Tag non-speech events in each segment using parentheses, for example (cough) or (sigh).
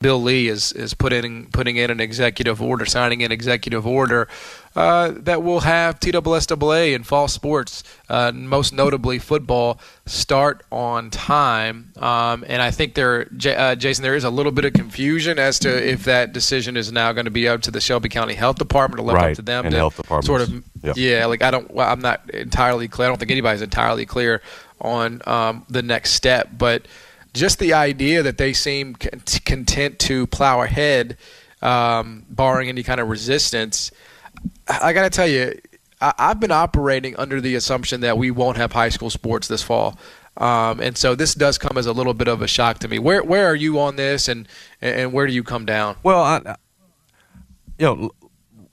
Bill Lee is is putting putting in an executive order, signing an executive order uh, that will have TSSAA and fall sports, uh, most notably football, start on time. Um, and I think there, J- uh, Jason, there is a little bit of confusion as to if that decision is now going to be up to the Shelby County Health Department to left Right, up to them and to health departments. sort of Yep. yeah, like I don't, I'm not entirely clear. I don't think anybody's entirely clear on um, the next step, but just the idea that they seem content to plow ahead, um, barring any kind of resistance. I, got to tell you, I, I've been operating under the assumption that we won't have high school sports this fall. Um, and so this does come as a little bit of a shock to me. Where where are you on this, and and where do you come down? Well, I, you know,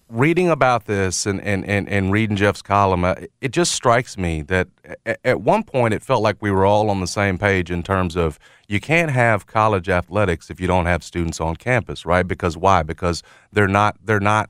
reading about this and, and, and, and reading Jeff's column, uh, it just strikes me that at one point it felt like we were all on the same page in terms of you can't have college athletics if you don't have students on campus, right? Because why? Because they're not they're not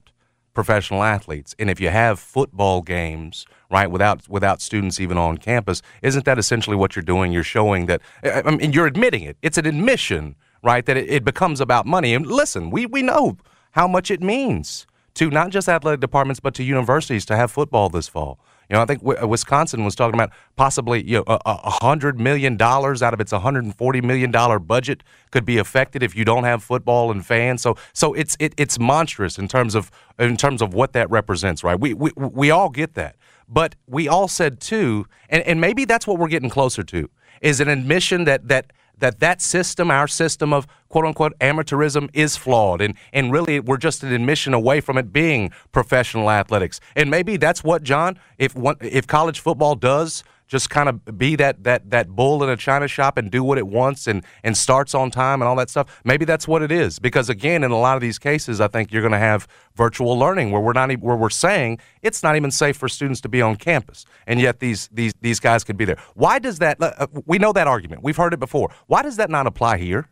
professional athletes, and if you have football games, right, without without students even on campus, isn't that essentially what you're doing? You're showing that, I mean, you're admitting it. It's an admission, right, that it, it becomes about money. And listen, we we know how much it means to not just athletic departments but to universities to have football this fall. You know, I think uh, Wisconsin was talking about possibly you know a hundred million dollars out of its 140 million dollar budget could be affected if you don't have football and fans. So so it's it, it's monstrous in terms of in terms of what that represents, right? We we we all get that, but we all said too, and and maybe that's what we're getting closer to is an admission that that that that system, our system of quote unquote amateurism, is flawed, and and really we're just an admission away from it being professional athletics. And maybe that's what John, if one, if college football does just kind of be that that that bull in a china shop and do what it wants and and starts on time and all that stuff. Maybe that's what it is. Because again, in a lot of these cases, I think you're going to have virtual learning where we're not even, where we're saying it's not even safe for students to be on campus, and yet these these these guys could be there. Why does that? uh, We know that argument. We've heard it before. Why does that not apply here?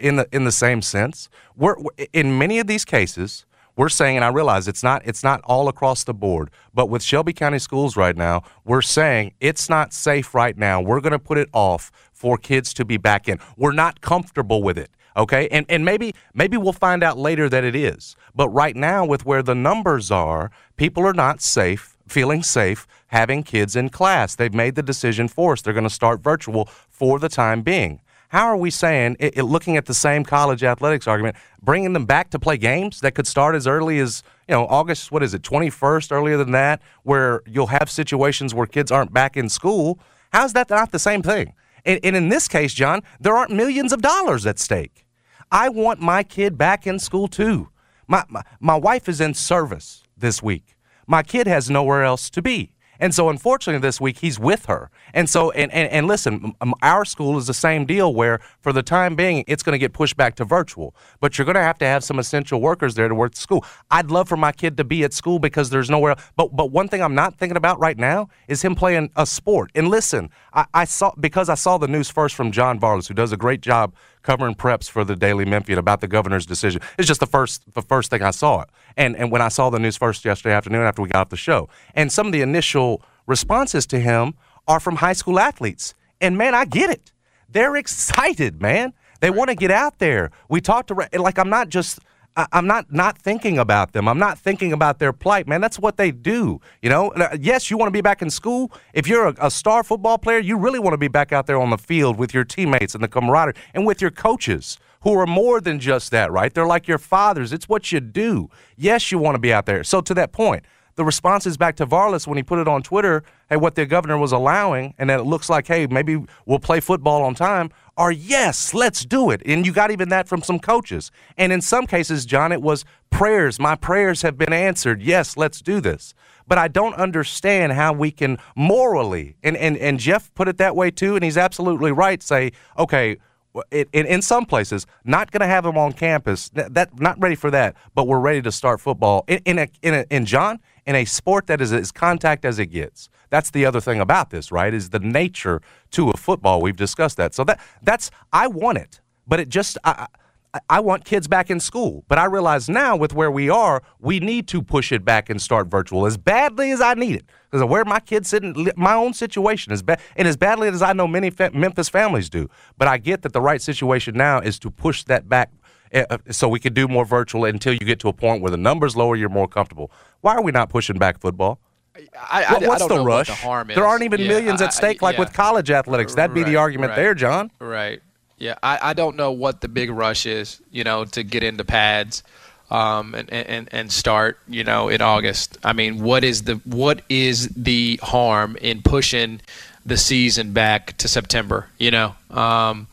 In the in the same sense, we're in many of these cases we're saying, and I realize it's not it's not all across the board, but with Shelby County Schools right now, we're saying it's not safe right now. We're going to put it off for kids to be back in. We're not comfortable with it. Okay, and and maybe maybe we'll find out later that it is. But right now, with where the numbers are, people are not safe, feeling safe having kids in class. They've made the decision for us. They're going to start virtual for the time being. How are we saying, it, it- looking at the same college athletics argument, bringing them back to play games that could start as early as you know August? What is it, twenty first? Earlier than that, where you'll have situations where kids aren't back in school. How's that not the same thing? And, and in this case, John, there aren't millions of dollars at stake. I want my kid back in school too. My, my my wife is in service this week. My kid has nowhere else to be. And so, unfortunately, this week he's with her. And so, and, and, and listen, our school is the same deal where, for the time being, it's going to get pushed back to virtual. But you're going to have to have some essential workers there to work the school. I'd love for my kid to be at school because there's nowhere. But but one thing I'm not thinking about right now is him playing a sport. And listen, I, I saw because I saw the news first from John Varlas, who does a great job covering preps for the Daily Memphian about the governor's decision. It's just the first the first thing I saw it. And and when I saw the news first yesterday afternoon after we got off the show, and some of the initial responses to him are from high school athletes. And man, I get it. They're excited, man. They want to get out there. We talked to like I'm not just I- I'm not not thinking about them. I'm not thinking about their plight, man. That's what they do. You know. Uh, Yes, you want to be back in school. If you're a, a star football player, you really want to be back out there on the field with your teammates and the camaraderie and with your coaches who are more than just that, right? They're like your fathers. It's what you do. Yes, you want to be out there. So to that point, the responses back to Varlas when he put it on Twitter, hey, what the governor was allowing, and that it looks like, hey, maybe we'll play football on time, are yes, let's do it. And you got even that from some coaches. And in some cases, John, it was prayers. My prayers have been answered. Yes, let's do this. But I don't understand how we can morally, and, and, and Jeff put it that way too, and he's absolutely right, say, okay, in, in some places, not going to have them on campus. That not ready for that, but we're ready to start football. In in, a, in, a, in John, in a sport that is as contact as it gets. That's the other thing about this, right? Is the nature to a football. We've discussed that. So that that's I want it, but it just I, I want kids back in school. But I realize now with where we are, we need to push it back and start virtual as badly as I need it. Because where my kids sitting, my own situation is bad, and as badly as I know many fa- Memphis families do. But I get that the right situation now is to push that back uh, so we could do more virtual until you get to a point where the numbers lower, you're more comfortable. Why are we not pushing back football? I, I, what's I the rush? The there aren't even yeah, millions at stake like yeah. with college athletics. That'd be right, the argument right, there, John. Right. Yeah. I, I don't know what the big rush is, you know, to get into pads um, and, and and start, you know, in August. I mean, what is the what is the harm in pushing the season back to September? You know, um,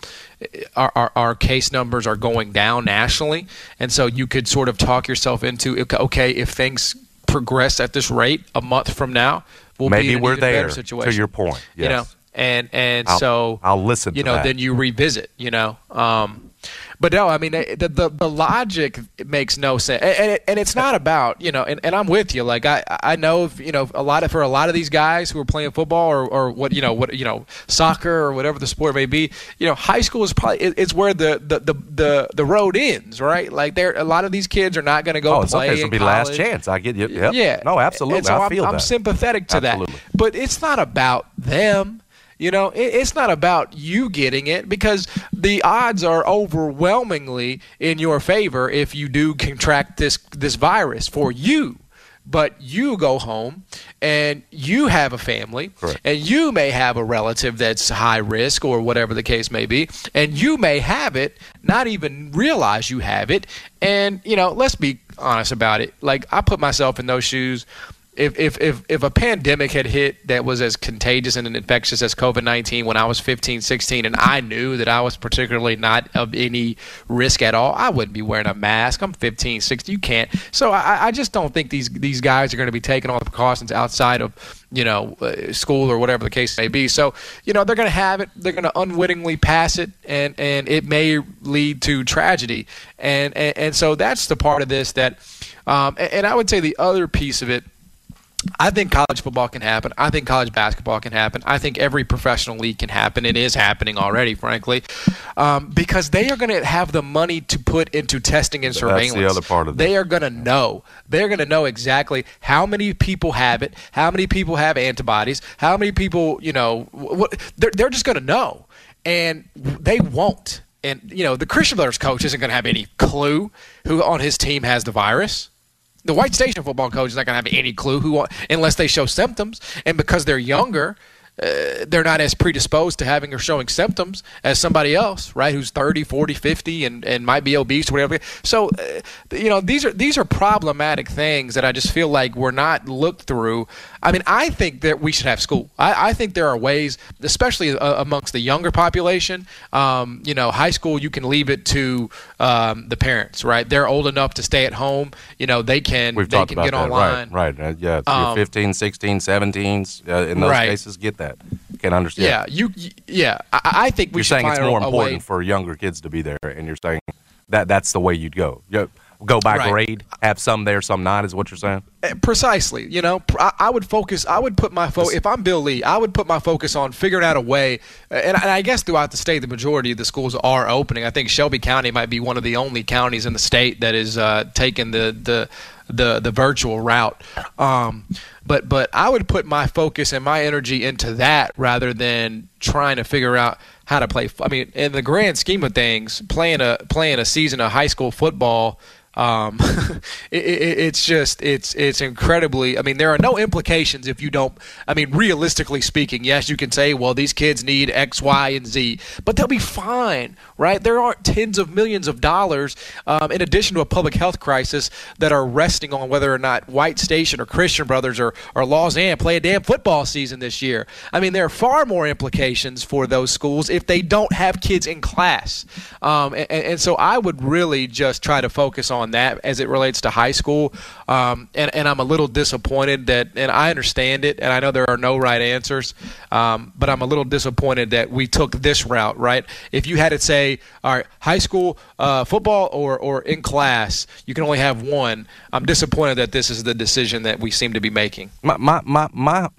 our, our, our case numbers are going down nationally, and so you could sort of talk yourself into okay, if things progress at this rate a month from now, we'll maybe be in we're there. situation. To your point, yes. you know, and and I'll, so I'll listen. You to know, that. then you revisit. You know, um, but no, I mean the the, the logic makes no sense, and, and, it, and it's not about you know, and, and I'm with you. Like I I know if, you know a lot of for a lot of these guys who are playing football or, or what you know what you know soccer or whatever the sport may be, you know, high school is probably it, it's where the, the the the the road ends, right? Like there a lot of these kids are not going to go oh, it's play. okay. This in will be college. last chance. I get you. Yep. Yeah. No, absolutely. And so I I'm, feel I'm that. sympathetic to that. Absolutely. that. But it's not about them. You know, it, it's not about you getting it because the odds are overwhelmingly in your favor if you do contract this this virus for you. But you go home and you have a family, Correct. and you may have a relative that's high risk or whatever the case may be, and you may have it, not even realize you have it. And, you know, let's be honest about it. Like, I put myself in those shoes if, if, if, if a pandemic had hit that was as contagious and infectious as COVID 19 when I was 15, 16, and I knew that I was particularly not of any risk at all, I wouldn't be wearing a mask. I'm 15, 16. You can't. So I, I just don't think these, these guys are going to be taking all the precautions outside of you know, uh, school or whatever the case may be. So, you know, they're going to have it. They're going to unwittingly pass it, and and it may lead to tragedy. And and, and so that's the part of this that, um, and, and I would say the other piece of it I think college football can happen. I think college basketball can happen. I think every professional league can happen. It is happening already, frankly, um, because they are going to have the money to put into testing and surveillance. That's the other part of They this. are going to know. They're going to know exactly how many people have it, how many people have antibodies, how many people, you know, what, they're, they're just going to know. And they won't. And, you know, the Christian Brothers coach isn't going to have any clue who on his team has the virus the White Station football coach is not going to have any clue who, unless they show symptoms, and because they're younger, uh, they're not as predisposed to having or showing symptoms as somebody else, right? Who's 30, 40, 50 and, and might be obese or whatever. So, uh, you know, these are these are problematic things that I just feel like we're not looked through. I mean, I think that we should have school. I, I think there are ways, especially uh, amongst the younger population. Um, you know, high school you can leave it to um, the parents, right? They're old enough to stay at home. You know, they can We've they talked can about get that. online. Right, right. Uh, yeah, Um, 15, 16, 17s. Uh, in those Right. cases, get that. Can understand. Yeah, you. Yeah, I, I think we you're saying it's more important way. for younger kids to be there, and you're saying that that's the way you'd go. You go by Right. grade, have some there, some not, is what you're saying. Uh, Precisely. You know, I, I would focus. I would put my fo- if I'm Bill Lee, I would put my focus on figuring out a way. uh, And, and I guess throughout the state, the majority of the schools are opening. I think Shelby County might be one of the only counties in the state that is uh, taking the the the the virtual route. Um, but but I would put my focus and my energy into that rather than trying to figure out how to play. I mean, in the grand scheme of things, playing a playing a season of high school football Um, (laughs) it, it, it's just it's it's incredibly. I mean, there are no implications if you don't. I mean, realistically speaking, yes, you can say, well, these kids need X, Y, and Z, but they'll be fine, right? There aren't tens of millions of dollars um, in addition to a public health crisis that are resting on whether or not White Station or Christian Brothers or or Lausanne play a damn football season this year. I mean, there are far more implications for those schools if they don't have kids in class, um, and, and so I would really just try to focus on on that as it relates to high school. Um, and, and I'm a little disappointed that, and I understand it, and I know there are no right answers, um, but I'm a little disappointed that we took this route, right? If you had to say, all right, high school uh, football or, or in class, you can only have one. I'm disappointed that this is the decision that we seem to be making. My, my, my, my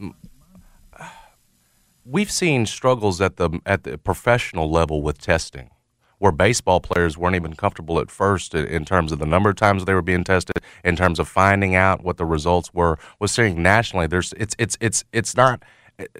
we've seen struggles at the at the professional level with testing where baseball players weren't even comfortable at first in terms of the number of times they were being tested, in terms of finding out what the results were. Was seeing nationally, there's it's it's it's it's not.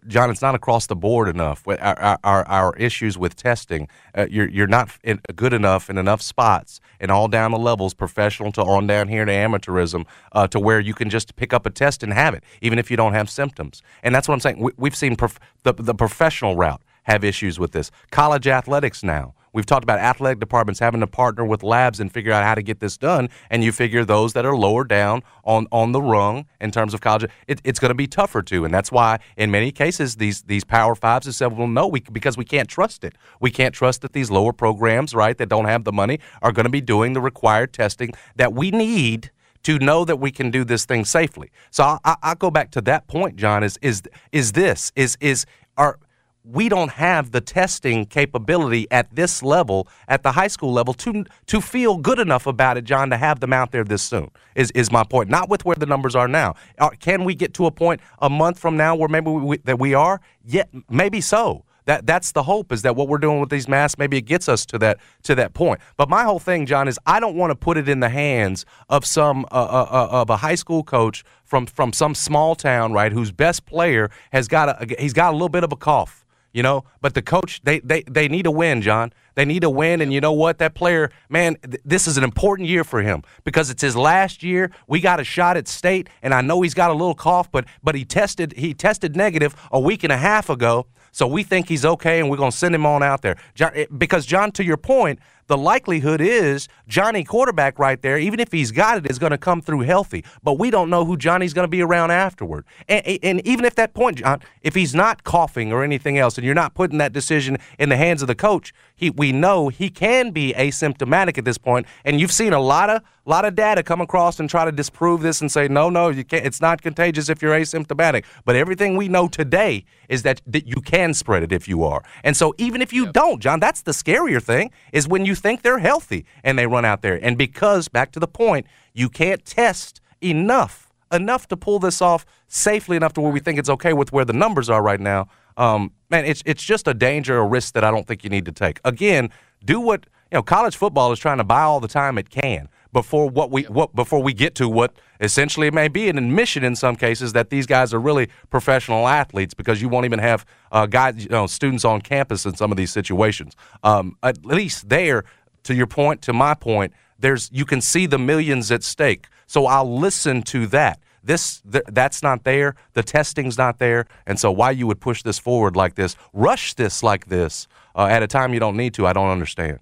John, it's not across the board enough. Our, our, our issues with testing, uh, you're, you're not good enough in enough spots and all down the levels, professional to on down here to amateurism, uh, to where you can just pick up a test and have it, even if you don't have symptoms. And that's what I'm saying. We, have seen prof- the, the professional route have issues with this. College athletics now We've talked about athletic departments having to partner with labs and figure out how to get this done. And you figure those that are lower down on, on the rung in terms of college, it, it's going to be tougher to. And that's why, in many cases, these these Power Fives and several know we because we can't trust it. We can't trust that these lower programs, right, that don't have the money, are going to be doing the required testing that we need to know that we can do this thing safely. So I, I, go back to that point, John. Is is is this is is are we don't have the testing capability at this level, at the high school level, to to feel good enough about it, John, to have them out there this soon. Is is my point? Not with where the numbers are now. Uh, can we get to a point a month from now where maybe we, that we are? Yeah, maybe so. That that's the hope is that what we're doing with these masks maybe it gets us to that to that point. But my whole thing, John, is I don't want to put it in the hands of some uh, uh, uh, of a high school coach from from some small town, right, whose best player has got a he's got a little bit of a cough you know. But the coach, they they they need a win, John. They need a win, and you know what? That player, man, th- this is an important year for him because it's his last year. We got a shot at state, and I know he's got a little cough, but but he tested he tested negative a week and a half ago. So we think he's okay, and we're going to send him on out there. John, eh, because, John, to your point, the likelihood is Johnny quarterback right there, even if he's got it, is going to come through healthy. But we don't know who Johnny's going to be around afterward. And, and, even if that point, John, if he's not coughing or anything else, and you're not putting that decision in the hands of the coach, he we know he can be asymptomatic at this point. And you've seen a lot of lot of data come across and try to disprove this and say, no, no, you can't. It's not contagious if you're asymptomatic. But everything we know today is that, that you can spread it if you are. And so even if you yep. don't, John, that's the scarier thing is when you think they're healthy and they run out there. And because back to the point, you can't test enough enough to pull this off safely enough to where we think it's okay with where the numbers are right now. Um, man, it's it's just a danger, a risk that I don't think you need to take. Again, do what you know. College football is trying to buy all the time it can before what we what before we get to what essentially it may be an admission in some cases that these guys are really professional athletes because you won't even have uh, guys you know students on campus in some of these situations. Um, at least there, to your point, to my point, there's you can see the millions at stake. So I'll listen to that. This th- that's not there. The testing's not there, and so why you would push this forward like this, rush this like this uh, at a time you don't need to, I don't understand.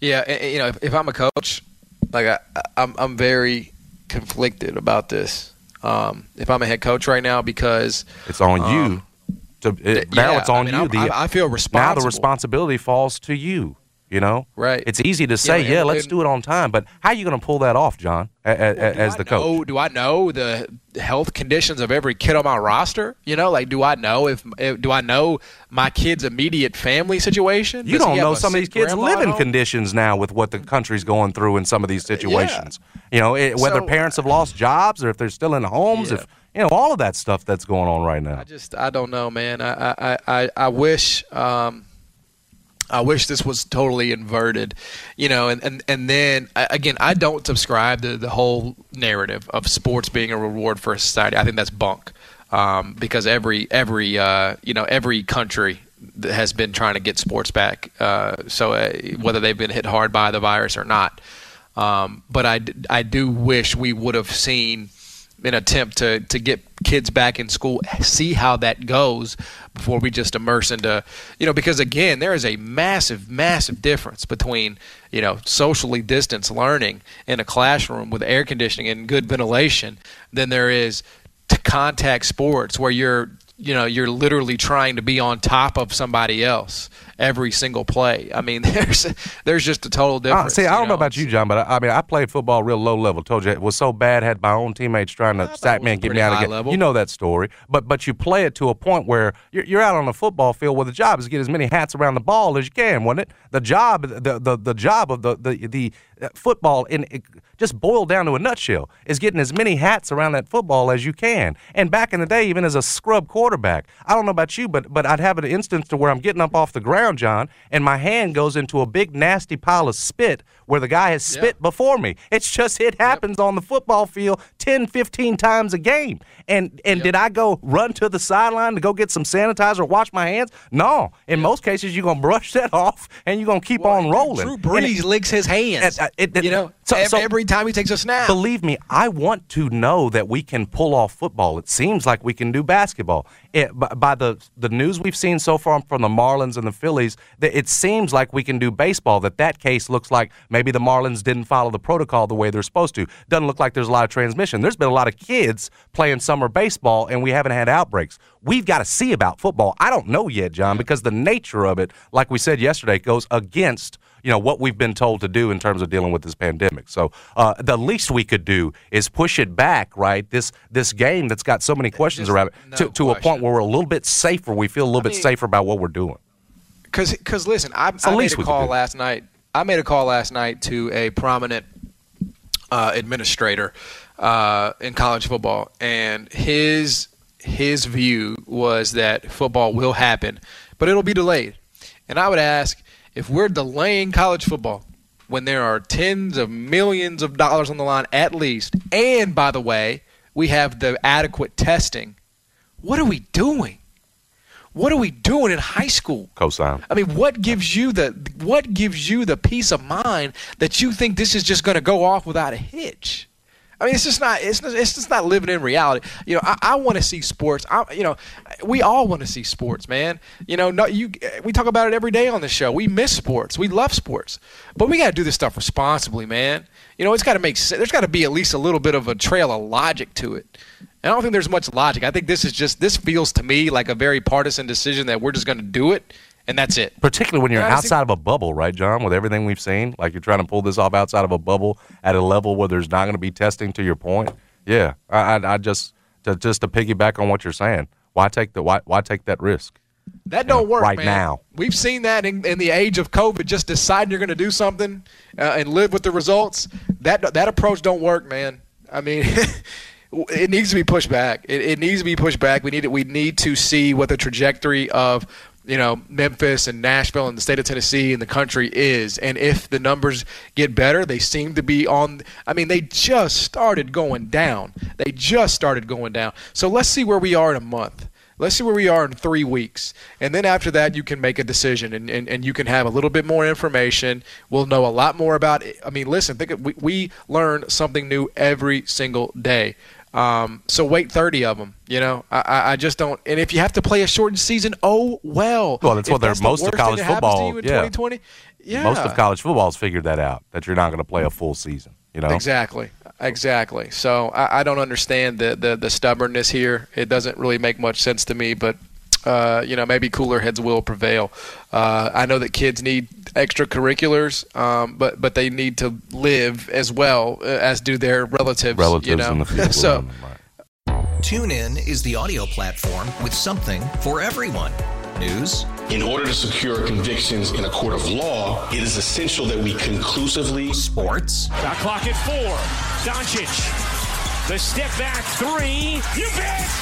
Yeah, you know, if, if I'm a coach, like I, I'm I'm very conflicted about this. Um, if I'm a head coach right now, because it's on um, you. To, it, now it's on I mean, you. The, I, I feel responsible. Now the responsibility falls to you. You know, right? It's easy to say, yeah, yeah let's do it on time, but how are you going to pull that off, John, a, a, well, as the know, coach? Do I know the health conditions of every kid on my roster? You know, like do I know if, if do I know my kid's immediate family situation? You Does don't know some of these kids live in conditions now with what the country's going through in some of these situations. Yeah. You know, it, whether so, parents have lost jobs or if they're still in homes, yeah. if you know all of that stuff that's going on right now. I just I don't know, man. I I I, I wish. Um, I wish this was totally inverted, you know, and, and, and then again, I don't subscribe to the whole narrative of sports being a reward for society. I think that's bunk. Um, because every every uh, you know every country has been trying to get sports back. Uh, so uh, whether they've been hit hard by the virus or not, Um, but I, I do wish we would have seen an attempt to, to get kids back in school, see how that goes before we just immerse into, you know, because again, there is a massive, massive difference between, you know, socially distanced learning in a classroom with air conditioning and good ventilation than there is to contact sports where you're you know you're literally trying to be on top of somebody else every single play. I mean, (laughs) there's there's just a total difference. Uh, see, I don't you know about you, John, but I, I, mean, I played football real low level. Told you it was so bad, had my own teammates trying to sack me and get me out of the. You know that story, but but you play it to a point where you're, you're out on the football field where the job is to get as many hats around the ball as you can, wasn't it? The job, the the, the job of the the the uh, football in it just boiled down to a nutshell is getting as many hats around that football as you can. And back in the day, even as a scrub quarterback, I don't know about you, but but I'd have an instance to where I'm getting up off the ground, John, and my hand goes into a big nasty pile of spit where the guy has spit yep. before me. It's just it happens yep. on the football field 10, 15 times a game. And and yep. did I go run to the sideline to go get some sanitizer, wash my hands? No. In most cases, you're gonna brush that (laughs) off and you're gonna keep well, on rolling. Drew Brees it, licks his hands. It, it, you know, so, every, so, every time he takes a snap. Believe me, I want to know that we can pull off football. It seems like we can do basketball. It, by the the news we've seen so far from the Marlins and the Phillies, that it seems like we can do baseball. That that case looks like maybe the Marlins didn't follow the protocol the way they're supposed to. Doesn't look like there's a lot of transmission. There's been a lot of kids playing summer baseball, and we haven't had outbreaks. We've got to see about football. I don't know yet, John, because the nature of it, like we said yesterday, goes against you know what we've been told to do in terms of dealing with this pandemic. So uh, the least we could do is push it back, right? This this game that's got so many questions around it no to, to a point where we're a little bit safer. We feel a little I bit mean, safer about what we're doing. Because because listen, I, I made a call last night. I made a call last night to a prominent uh, administrator uh, in college football, and his his view was that football will happen, but it'll be delayed. And I would ask if we're delaying college football when there are tens of millions of dollars on the line at least, and by the way, we have the adequate testing, what are we doing? What are we doing in high school? Cosign. I mean, what gives you the what gives you the peace of mind that you think this is just going to go off without a hitch? I mean, it's just not. It's it's just not living in reality. You know, I, I want to see sports. I, you know, we all want to see sports, man. You know, no, you. We talk about it every day on the show. We miss sports. We love sports, but we got to do this stuff responsibly, man. You know, it's got to make sense. There's got to be at least a little bit of a trail of logic to it. And I don't think there's much logic. I think this is just this feels to me like a very partisan decision that we're just going to do it and that's it. Particularly when you're outside of a bubble, right, John? With everything we've seen, like you're trying to pull this off outside of a bubble at a level where there's not going to be testing. To your point, yeah, I, I, I just to, just to piggyback on what you're saying, why take the why why take that risk? That don't work right man. now. We've seen that in, in, the age of COVID. Just deciding you're going to do something uh, and live with the results. That that approach don't work, man. I mean. (laughs) it needs to be pushed back. It, it, needs to be pushed back. We need we need to see what the trajectory of you know Memphis and Nashville and the state of Tennessee and the country is. And if the numbers get better, they seem to be on. I mean, they just started going down. They just started going down. So let's see where we are in a month. Let's see where we are in three weeks. And then after that, you can make a decision and, and, and you can have a little bit more information. We'll know a lot more about it. I mean, listen, think of, we, we learn something new every single day. Um, so wait 30 of them. You know, I, I just don't. And if you have to play a shortened season, oh well. Well, that's if what they're the most of college football. yeah. 2020, yeah. Most of college football's figured that out that you're not going to play a full season. You know. Exactly. Exactly. So I, I don't understand the, the the stubbornness here. It doesn't really make much sense to me, but uh, you know, maybe cooler heads will prevail. Uh, I know that kids need extracurriculars, um, but but they need to live as well uh, as do their relatives. Relatives you know? in the (laughs) field. so. TuneIn is the audio platform with something for everyone. News. In order to secure convictions in a court of law, it is essential that we conclusively. Sports. Got clock at four. Doncic. The step back three. You bet.